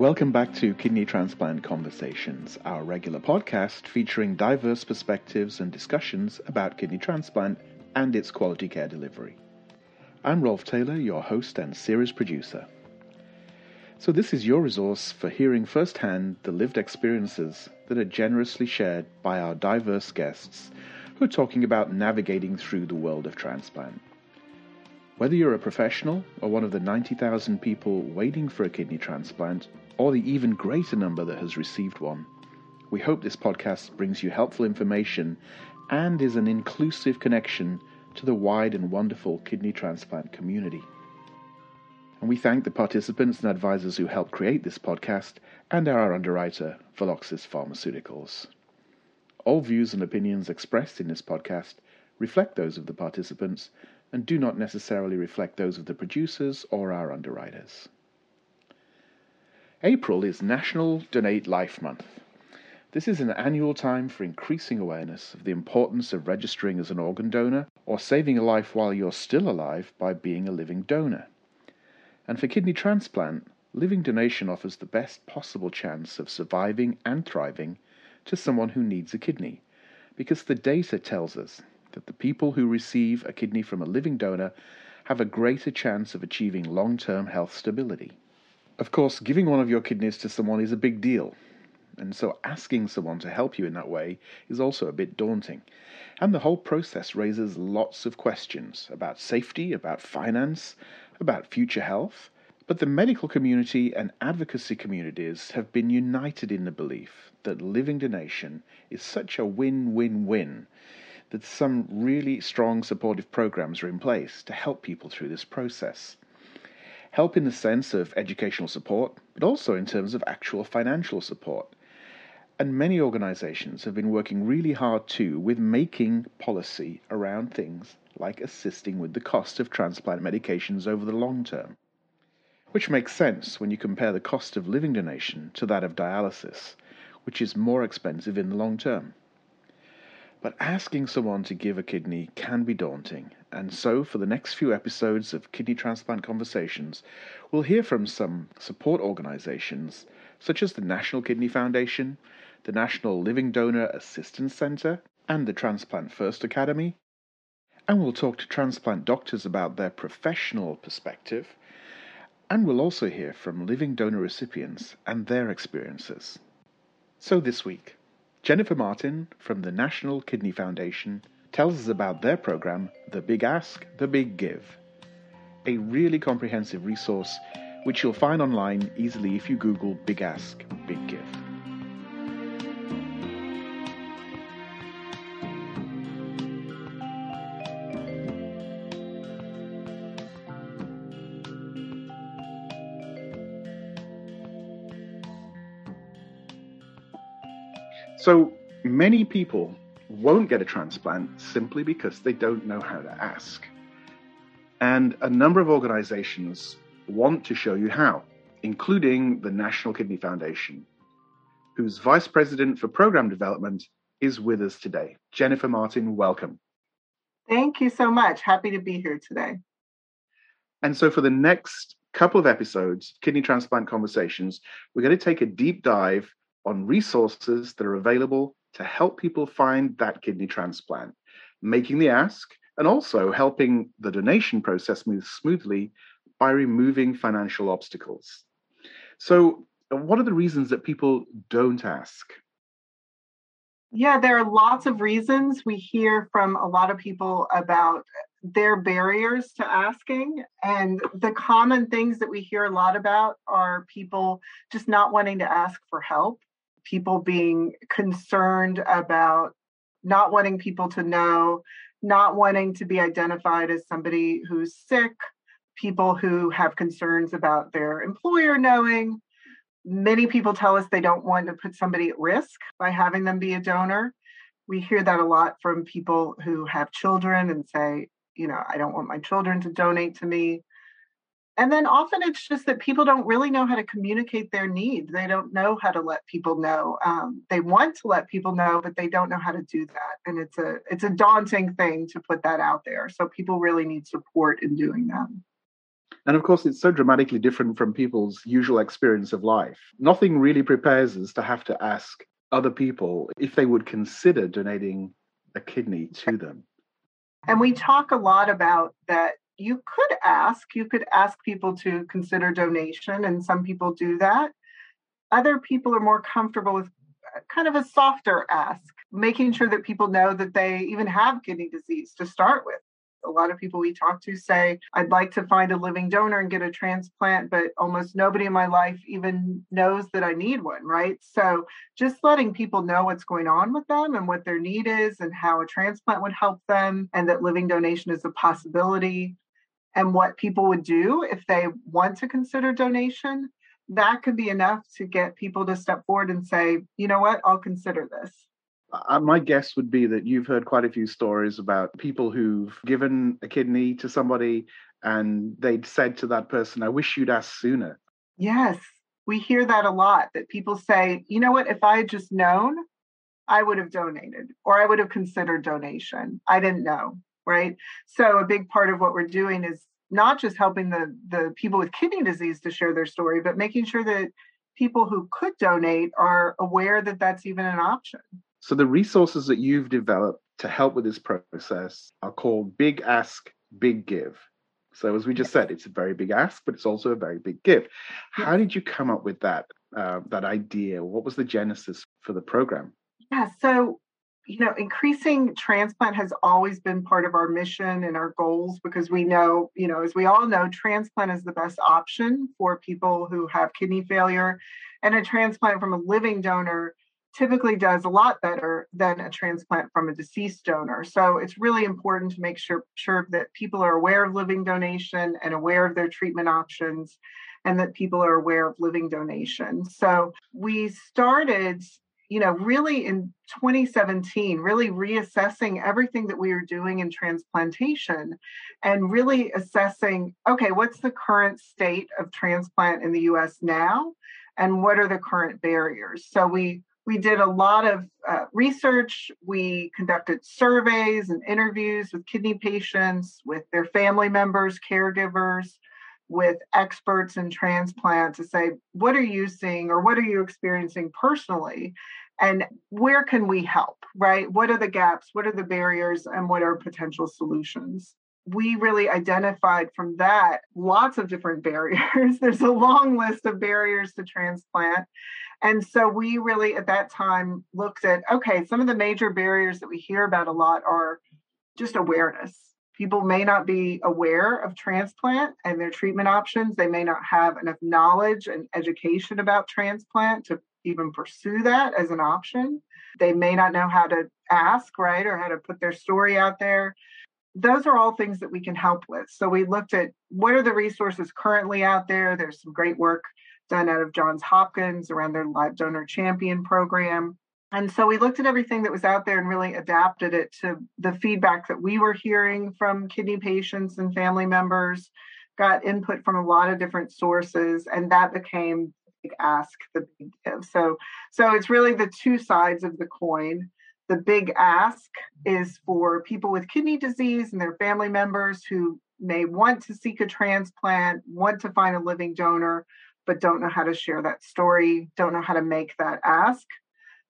Welcome back to Kidney Transplant Conversations, our regular podcast featuring diverse perspectives and discussions about kidney transplant and its quality care delivery. I'm Rolf Taylor, your host and series producer. So, this is your resource for hearing firsthand the lived experiences that are generously shared by our diverse guests who are talking about navigating through the world of transplant. Whether you're a professional or one of the 90,000 people waiting for a kidney transplant, or the even greater number that has received one, we hope this podcast brings you helpful information and is an inclusive connection to the wide and wonderful kidney transplant community. And we thank the participants and advisors who helped create this podcast and our underwriter, Veloxis Pharmaceuticals. All views and opinions expressed in this podcast reflect those of the participants and do not necessarily reflect those of the producers or our underwriters. April is National Donate Life Month. This is an annual time for increasing awareness of the importance of registering as an organ donor or saving a life while you're still alive by being a living donor. And for kidney transplant, living donation offers the best possible chance of surviving and thriving to someone who needs a kidney, because the data tells us that the people who receive a kidney from a living donor have a greater chance of achieving long term health stability. Of course, giving one of your kidneys to someone is a big deal, and so asking someone to help you in that way is also a bit daunting. And the whole process raises lots of questions about safety, about finance, about future health. But the medical community and advocacy communities have been united in the belief that living donation is such a win win win that some really strong supportive programs are in place to help people through this process. Help in the sense of educational support, but also in terms of actual financial support. And many organizations have been working really hard too with making policy around things like assisting with the cost of transplant medications over the long term. Which makes sense when you compare the cost of living donation to that of dialysis, which is more expensive in the long term. But asking someone to give a kidney can be daunting, and so for the next few episodes of Kidney Transplant Conversations, we'll hear from some support organizations such as the National Kidney Foundation, the National Living Donor Assistance Center, and the Transplant First Academy. And we'll talk to transplant doctors about their professional perspective. And we'll also hear from living donor recipients and their experiences. So this week, Jennifer Martin from the National Kidney Foundation tells us about their program, The Big Ask, The Big Give, a really comprehensive resource which you'll find online easily if you Google Big Ask, Big So many people won't get a transplant simply because they don't know how to ask. And a number of organizations want to show you how, including the National Kidney Foundation, whose Vice President for Program Development is with us today. Jennifer Martin, welcome. Thank you so much. Happy to be here today. And so, for the next couple of episodes, Kidney Transplant Conversations, we're going to take a deep dive on resources that are available to help people find that kidney transplant, making the ask, and also helping the donation process move smoothly by removing financial obstacles. So, what are the reasons that people don't ask? Yeah, there are lots of reasons. We hear from a lot of people about their barriers to asking. And the common things that we hear a lot about are people just not wanting to ask for help people being concerned about not wanting people to know, not wanting to be identified as somebody who's sick, people who have concerns about their employer knowing. Many people tell us they don't want to put somebody at risk by having them be a donor. We hear that a lot from people who have children and say, you know, I don't want my children to donate to me and then often it's just that people don't really know how to communicate their needs they don't know how to let people know um, they want to let people know but they don't know how to do that and it's a it's a daunting thing to put that out there so people really need support in doing that And of course, it's so dramatically different from people's usual experience of life. Nothing really prepares us to have to ask other people if they would consider donating a kidney to them. And we talk a lot about that you could ask, you could ask people to consider donation, and some people do that. Other people are more comfortable with uh, kind of a softer ask, making sure that people know that they even have kidney disease to start with. A lot of people we talk to say, I'd like to find a living donor and get a transplant, but almost nobody in my life even knows that I need one, right? So just letting people know what's going on with them and what their need is and how a transplant would help them and that living donation is a possibility and what people would do if they want to consider donation, that could be enough to get people to step forward and say, you know what, I'll consider this. Uh, my guess would be that you've heard quite a few stories about people who've given a kidney to somebody and they'd said to that person, I wish you'd asked sooner. Yes, we hear that a lot that people say, you know what, if I had just known, I would have donated or I would have considered donation. I didn't know, right? So a big part of what we're doing is not just helping the the people with kidney disease to share their story, but making sure that people who could donate are aware that that's even an option. So the resources that you've developed to help with this process are called Big Ask, Big Give. So as we just said, it's a very big ask, but it's also a very big give. How did you come up with that uh, that idea? What was the genesis for the program? Yeah, so you know, increasing transplant has always been part of our mission and our goals because we know, you know, as we all know, transplant is the best option for people who have kidney failure. And a transplant from a living donor typically does a lot better than a transplant from a deceased donor. So it's really important to make sure, sure that people are aware of living donation and aware of their treatment options and that people are aware of living donation. So we started you know, really in 2017, really reassessing everything that we are doing in transplantation and really assessing okay, what's the current state of transplant in the US now? And what are the current barriers? So we we did a lot of uh, research. We conducted surveys and interviews with kidney patients, with their family members, caregivers, with experts in transplant to say, what are you seeing or what are you experiencing personally? And where can we help, right? What are the gaps? What are the barriers? And what are potential solutions? We really identified from that lots of different barriers. There's a long list of barriers to transplant. And so we really at that time looked at okay, some of the major barriers that we hear about a lot are just awareness people may not be aware of transplant and their treatment options. They may not have enough knowledge and education about transplant to even pursue that as an option. They may not know how to ask, right, or how to put their story out there. Those are all things that we can help with. So we looked at what are the resources currently out there. There's some great work done out of Johns Hopkins around their Live Donor Champion program. And so we looked at everything that was out there and really adapted it to the feedback that we were hearing from kidney patients and family members, got input from a lot of different sources, and that became ask, the big give. So, so it's really the two sides of the coin. The big ask is for people with kidney disease and their family members who may want to seek a transplant, want to find a living donor, but don't know how to share that story, don't know how to make that ask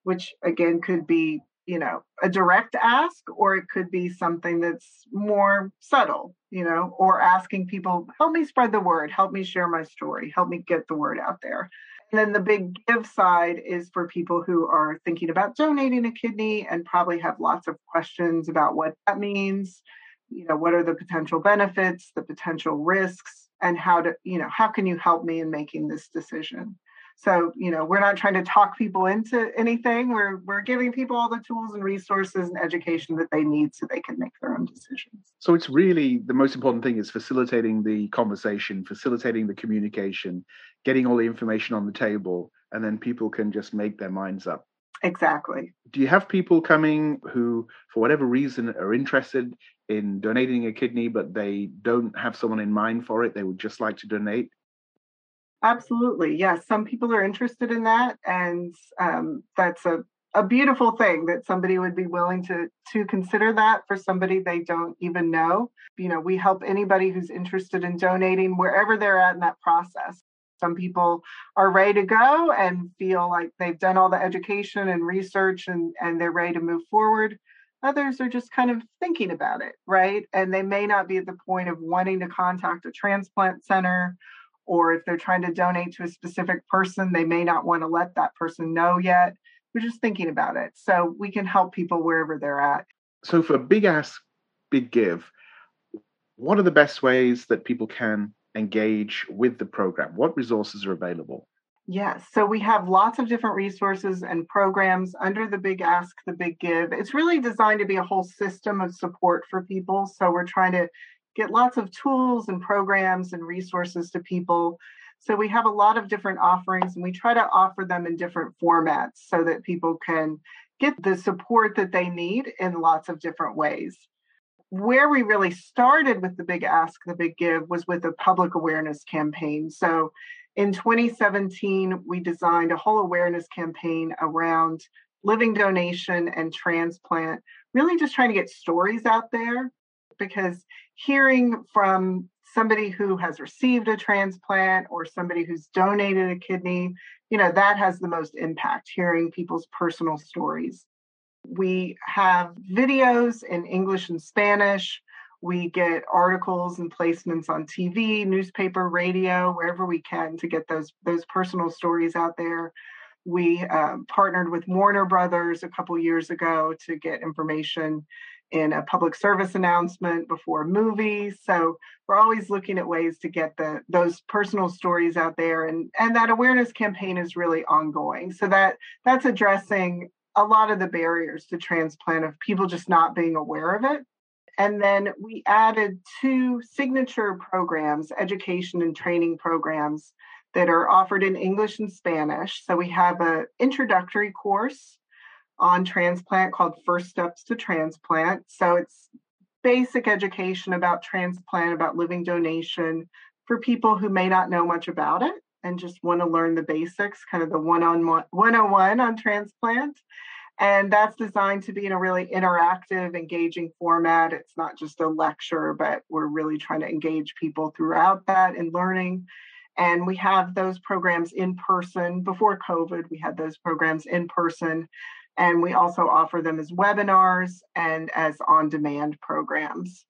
which again could be you know a direct ask or it could be something that's more subtle you know or asking people help me spread the word. Help me share my story. Help me get the word out there. And then the big give side is for people who are thinking about donating a kidney and probably have lots of questions about what that means. You know what are the potential benefits the potential risks and how to you know how can you help me in making this decision so, you know, we're not trying to talk people into anything. We're we're giving people all the tools and resources and education that they need so they can make their own decisions. So it's really the most important thing is facilitating the conversation, facilitating the communication, getting all the information on the table, and then people can just make their minds up. Exactly. Do you have people coming who, for whatever reason, are interested in donating a kidney, but they don't have someone in mind for it? They would just like to donate. Absolutely. Yes. Some people are interested in that. And um, that's a a beautiful thing that somebody would be willing to to consider that for somebody they don't even know. You know, we help anybody who's interested in donating wherever they're at in that process. Some people are ready to go and feel like they've done all the education and research and, and they're ready to move forward. Others are just kind of thinking about it, right? And they may not be at the point of wanting to contact a transplant center, or if they're trying to donate to a specific person, they may not want to let that person know yet. We're just thinking about it. So we can help people wherever they're at. So for Big Ask, Big Give, what are the best ways that people can engage with the program? What resources are available? Yes, so we have lots of different resources and programs under the Big Ask, the Big Give. It's really designed to be a whole system of support for people. So we're trying to get lots of tools and programs and resources to people. So we have a lot of different offerings and we try to offer them in different formats so that people can get the support that they need in lots of different ways where we really started with the big ask, the big give was with a public awareness campaign. So in 2017, we designed a whole awareness campaign around living donation and transplant, really just trying to get stories out there because hearing from somebody who has received a transplant or somebody who's donated a kidney, you know, that has the most impact, hearing people's personal stories. We have videos in English and Spanish. We get articles and placements on TV, newspaper, radio, wherever we can to get those those personal stories out there. We uh, partnered with Warner Brothers a couple years ago to get information in a public service announcement before movies. So we're always looking at ways to get the those personal stories out there, and and that awareness campaign is really ongoing. So that that's addressing a lot of the barriers to transplant of people just not being aware of it. And then we added two signature programs, education and training programs that are offered in English and Spanish. So we have an introductory course on transplant called First Steps to Transplant. So it's basic education about transplant, about living donation for people who may not know much about it and just want to learn the basics, kind of the one on one 101 on transplant. And that's designed to be in a really interactive, engaging format. It's not just a lecture, but we're really trying to engage people throughout that in learning. And we have those programs in person. Before COVID, we had those programs in person. And we also offer them as webinars and as on demand programs.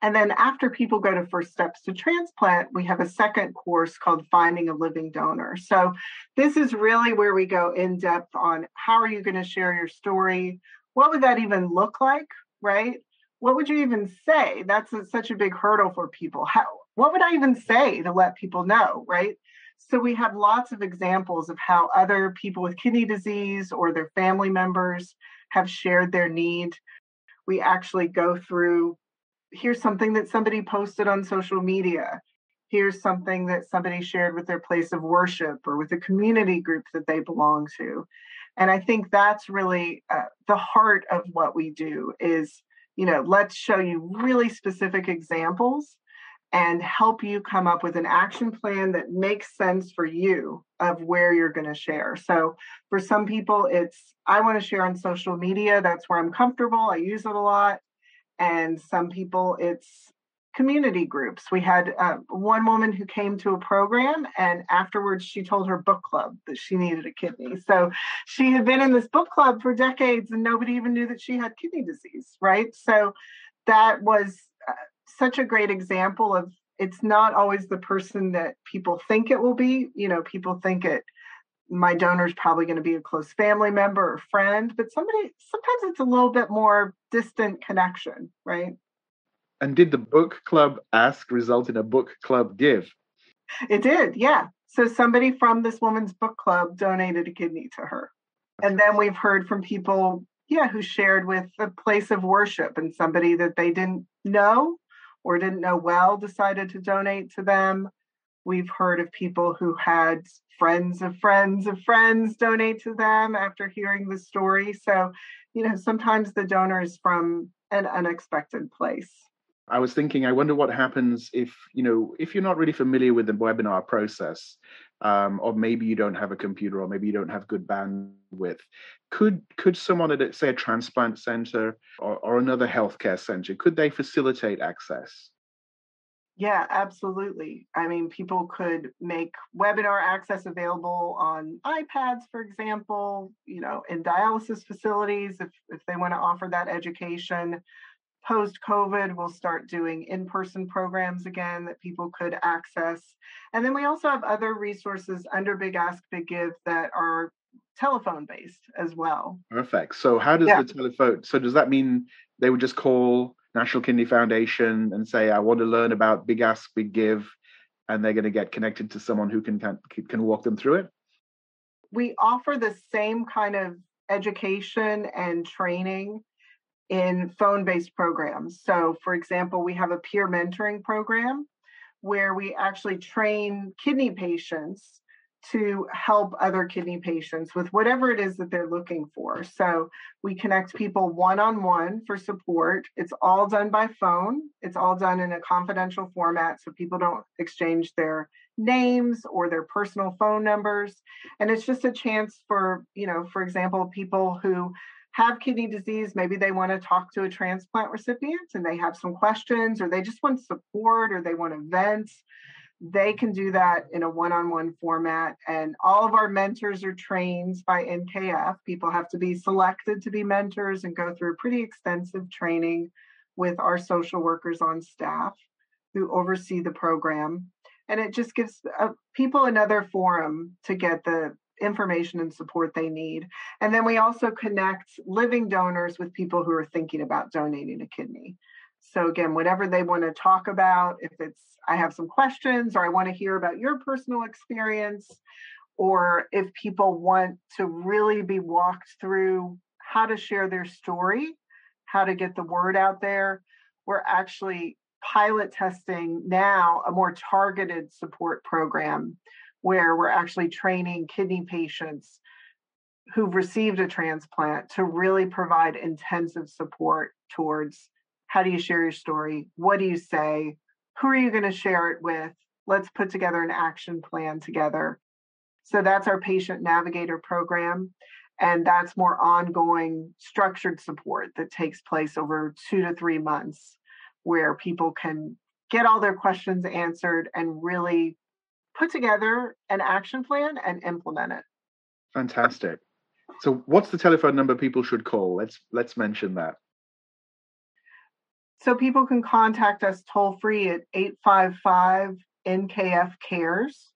And then after people go to First Steps to Transplant, we have a second course called Finding a Living Donor. So this is really where we go in depth on how are you going to share your story? What would that even look like, right? What would you even say? That's a, such a big hurdle for people. How what would I even say to let people know, right? So we have lots of examples of how other people with kidney disease or their family members have shared their need. We actually go through here's something that somebody posted on social media here's something that somebody shared with their place of worship or with a community group that they belong to and i think that's really uh, the heart of what we do is you know let's show you really specific examples and help you come up with an action plan that makes sense for you of where you're going to share. So, for some people, it's I want to share on social media. That's where I'm comfortable. I use it a lot and some people it's community groups. We had uh, one woman who came to a program, and afterwards she told her book club that she needed a kidney. So she had been in this book club for decades, and nobody even knew that she had kidney disease, right? So that was uh, such a great example of it's not always the person that people think it will be. You know, people think it my donor is probably going to be a close family member or friend, but somebody sometimes it's a little bit more distant connection, right? And did the book club ask result in a book club give? It did, yeah. So somebody from this woman's book club donated a kidney to her. And then we've heard from people, yeah, who shared with a place of worship and somebody that they didn't know or didn't know well decided to donate to them. We've heard of people who had friends of friends of friends donate to them after hearing the story. So, you know, sometimes the donor is from an unexpected place. I was thinking, I wonder what happens if, you know, if you're not really familiar with the webinar process, um, or maybe you don't have a computer, or maybe you don't have good bandwidth. Could could someone at say a transplant center or, or another healthcare center could they facilitate access? Yeah, absolutely. I mean, people could make webinar access available on iPads, for example, you know, in dialysis facilities if, if they want to offer that education. Post COVID, we'll start doing in person programs again that people could access. And then we also have other resources under Big Ask, Big Give that are telephone based as well. Perfect. So, how does yeah. the telephone? So, does that mean they would just call National Kidney Foundation and say, I want to learn about Big Ask, Big Give, and they're going to get connected to someone who can, can, can walk them through it? We offer the same kind of education and training in phone based programs. So, for example, we have a peer mentoring program where we actually train kidney patients to help other kidney patients with whatever it is that they're looking for. So we connect people one on one for support. It's all done by phone, it's all done in a confidential format so people don't exchange their names or their personal phone numbers. And it's just a chance for, you know, for example, people who have kidney disease, maybe they want to talk to a transplant recipient and they have some questions or they just want support or they want events. they can do that in a one-on-one format and all of our mentors are trained by nkf people have to be selected to be mentors and go through pretty extensive training with our social workers on staff who oversee the program and it just gives uh, people another forum to get the information and support they need. And then we also connect living donors with people who are thinking about donating a kidney. So again, whatever they want to talk about, if it's I have some questions or I want to hear about your personal experience, or if people want to really be walked through how to share their story, how to get the word out there, we're actually pilot testing now a more targeted support program where we're actually training kidney patients who've received a transplant to really provide intensive support towards how do you share your story? What do you say? Who are you going to share it with? Let's put together an action plan together. So that's our patient navigator program. And that's more ongoing structured support that takes place over two to three months, where people can get all their questions answered and really put together an action plan and implement it. Fantastic. So what's the telephone number people should call? Let's let's mention that. So people can contact us toll free at 855 NKF Cares.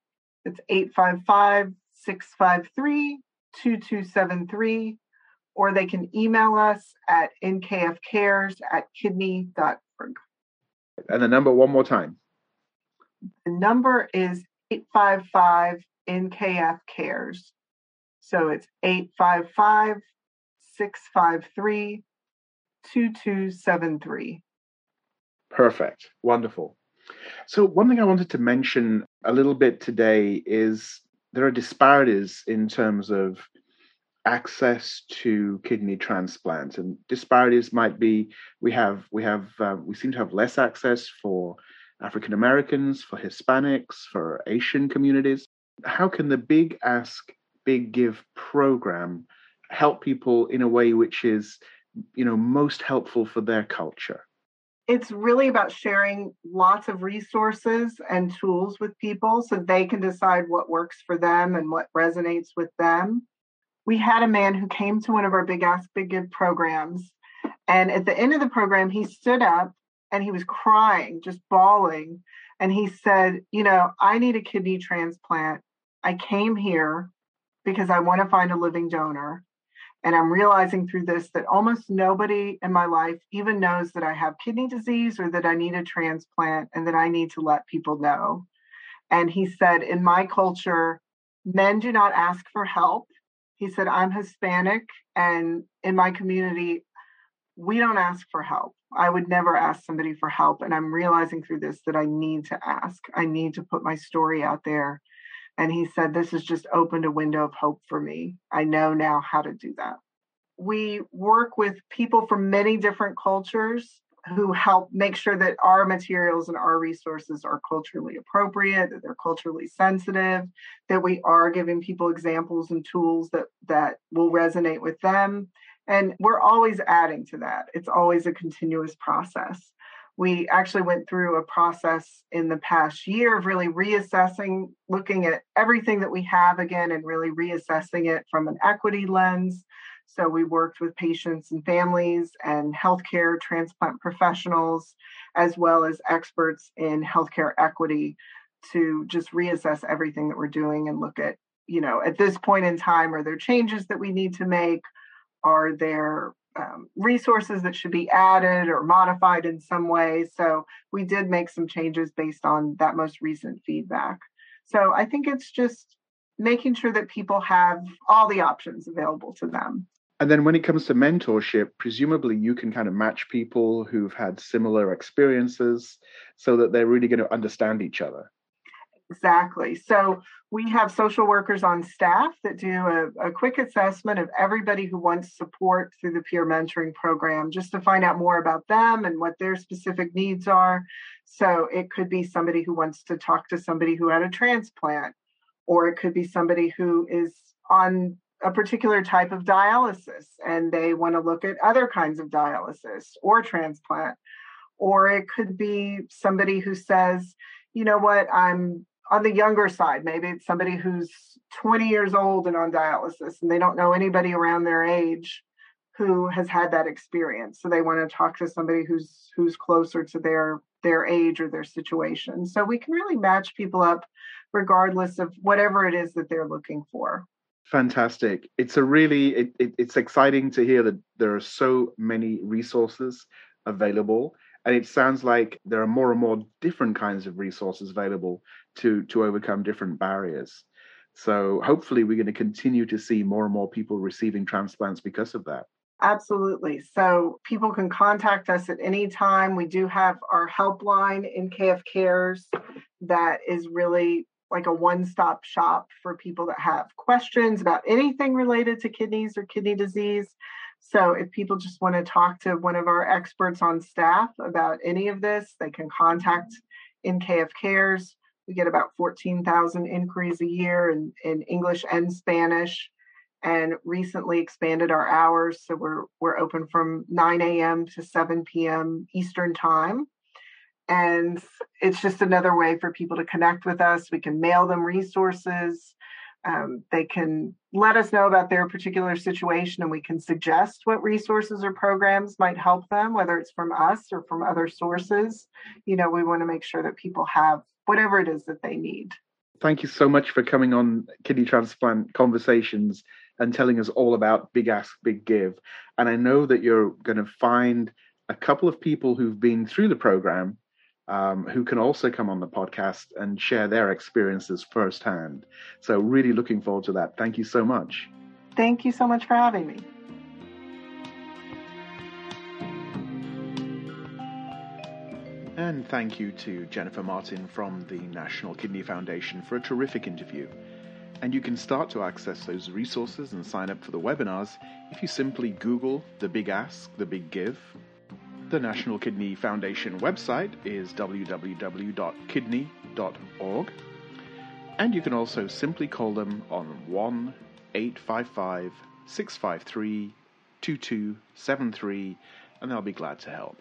It's 855 653 2273, or they can email us at nkfcares at kidney.org. And the number one more time. The number is 855 NKF Cares. So it's 855 653 2273. Perfect. Wonderful. So, one thing I wanted to mention a little bit today is there are disparities in terms of access to kidney transplant and disparities might be we have we have uh, we seem to have less access for african americans for hispanics for asian communities how can the big ask big give program help people in a way which is you know most helpful for their culture it's really about sharing lots of resources and tools with people so they can decide what works for them and what resonates with them. We had a man who came to one of our Big Ask Big Give programs. And at the end of the program, he stood up and he was crying, just bawling. And he said, You know, I need a kidney transplant. I came here because I want to find a living donor. And I'm realizing through this that almost nobody in my life even knows that I have kidney disease or that I need a transplant and that I need to let people know. And he said, in my culture, men do not ask for help. He said, I'm Hispanic, and in my community, we don't ask for help. I would never ask somebody for help. And I'm realizing through this that I need to ask. I need to put my story out there and he said, This has just opened a window of hope for me. I know now how to do that. We work with people from many different cultures who help make sure that our materials and our resources are culturally appropriate, that they're culturally sensitive, that we are giving people examples and tools that that will resonate with them. And we're always adding to that. It's always a continuous process. We actually went through a process in the past year of really reassessing, looking at everything that we have again and really reassessing it from an equity lens so we worked with patients and families and healthcare transplant professionals, as well as experts in healthcare equity to just reassess everything that we're doing and look at, you know, at this point in time, are there changes that we need to make? Are there um, resources that should be added or modified in some way? So we did make some changes based on that most recent feedback. So I think it's just making sure that people have all the options available to them. And then when it comes to mentorship, presumably you can kind of match people who've had similar experiences so that they're really going to understand each other. Exactly. So we have social workers on staff that do a, a, quick assessment of everybody who wants support through the peer mentoring program just to find out more about them and what their specific needs are. So it could be somebody who wants to talk to somebody who had a transplant, or it could be somebody who is on a particular type of dialysis and they want to look at other kinds of dialysis or transplant. Or it could be somebody who says, you know what, I'm on the younger side. Maybe it's somebody who's 20 years old and on dialysis and they don't know anybody around their age who has had that experience. So they want to talk to somebody who's who's closer to their their age or their situation. So we can really match people up regardless of whatever it is that they're looking for. Fantastic. It's a really it, it, it's exciting to hear that there are so many resources available and it sounds like there are more and more different kinds of resources available to to overcome different barriers. So hopefully we're going to continue to see more and more people receiving transplants because of that. Absolutely. So people can contact us at any time. We do have our helpline NKF Cares that is really like a one-stop shop for people that have questions about anything related to kidneys or kidney disease. So if people just want to talk to one of our experts on staff about any of this, they can contact NKF Cares. We get about 14,000 inquiries a year in, in English and Spanish and recently expanded our hours. So we're, we're open from 9 a.m. to 7 p.m. Eastern time and it's just another way for people to connect with us. We can mail them resources. Um, they can let us know about their particular situation and we can suggest what resources or programs might help them, whether it's from us or from other sources. You know, we want to make sure that people have whatever it is that they need. Thank you so much for coming on Kidney Transplant Conversations and telling us all about Big Ask, Big Give. And I know that you're going to find a couple of people who've been through the program um, who can also come on the podcast and share their experiences firsthand. So, really looking forward to that. Thank you so much. Thank you so much for having me. And thank you to Jennifer Martin from the National Kidney Foundation for a terrific interview. And you can start to access those resources and sign up for the webinars if you simply Google The Big Ask, The Big Give, the National Kidney Foundation website is www.kidney.org, and you can also simply call them on 1 855 653 2273, and they'll be glad to help.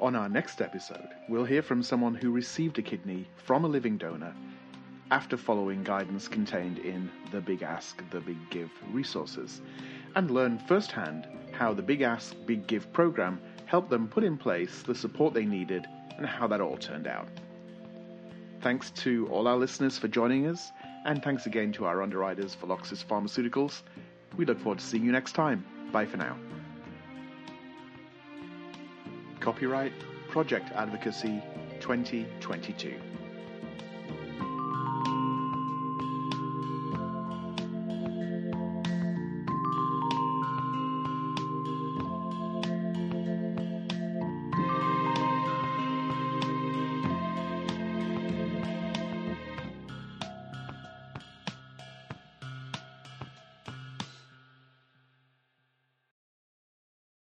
On our next episode, we'll hear from someone who received a kidney from a living donor after following guidance contained in the Big Ask, the Big Give resources, and learn firsthand how the Big Ask, Big Give program helped them put in place the support they needed and how that all turned out. Thanks to all our listeners for joining us, and thanks again to our underwriters, Veloxis Pharmaceuticals. We look forward to seeing you next time. Bye for now. Copyright Project Advocacy 2022.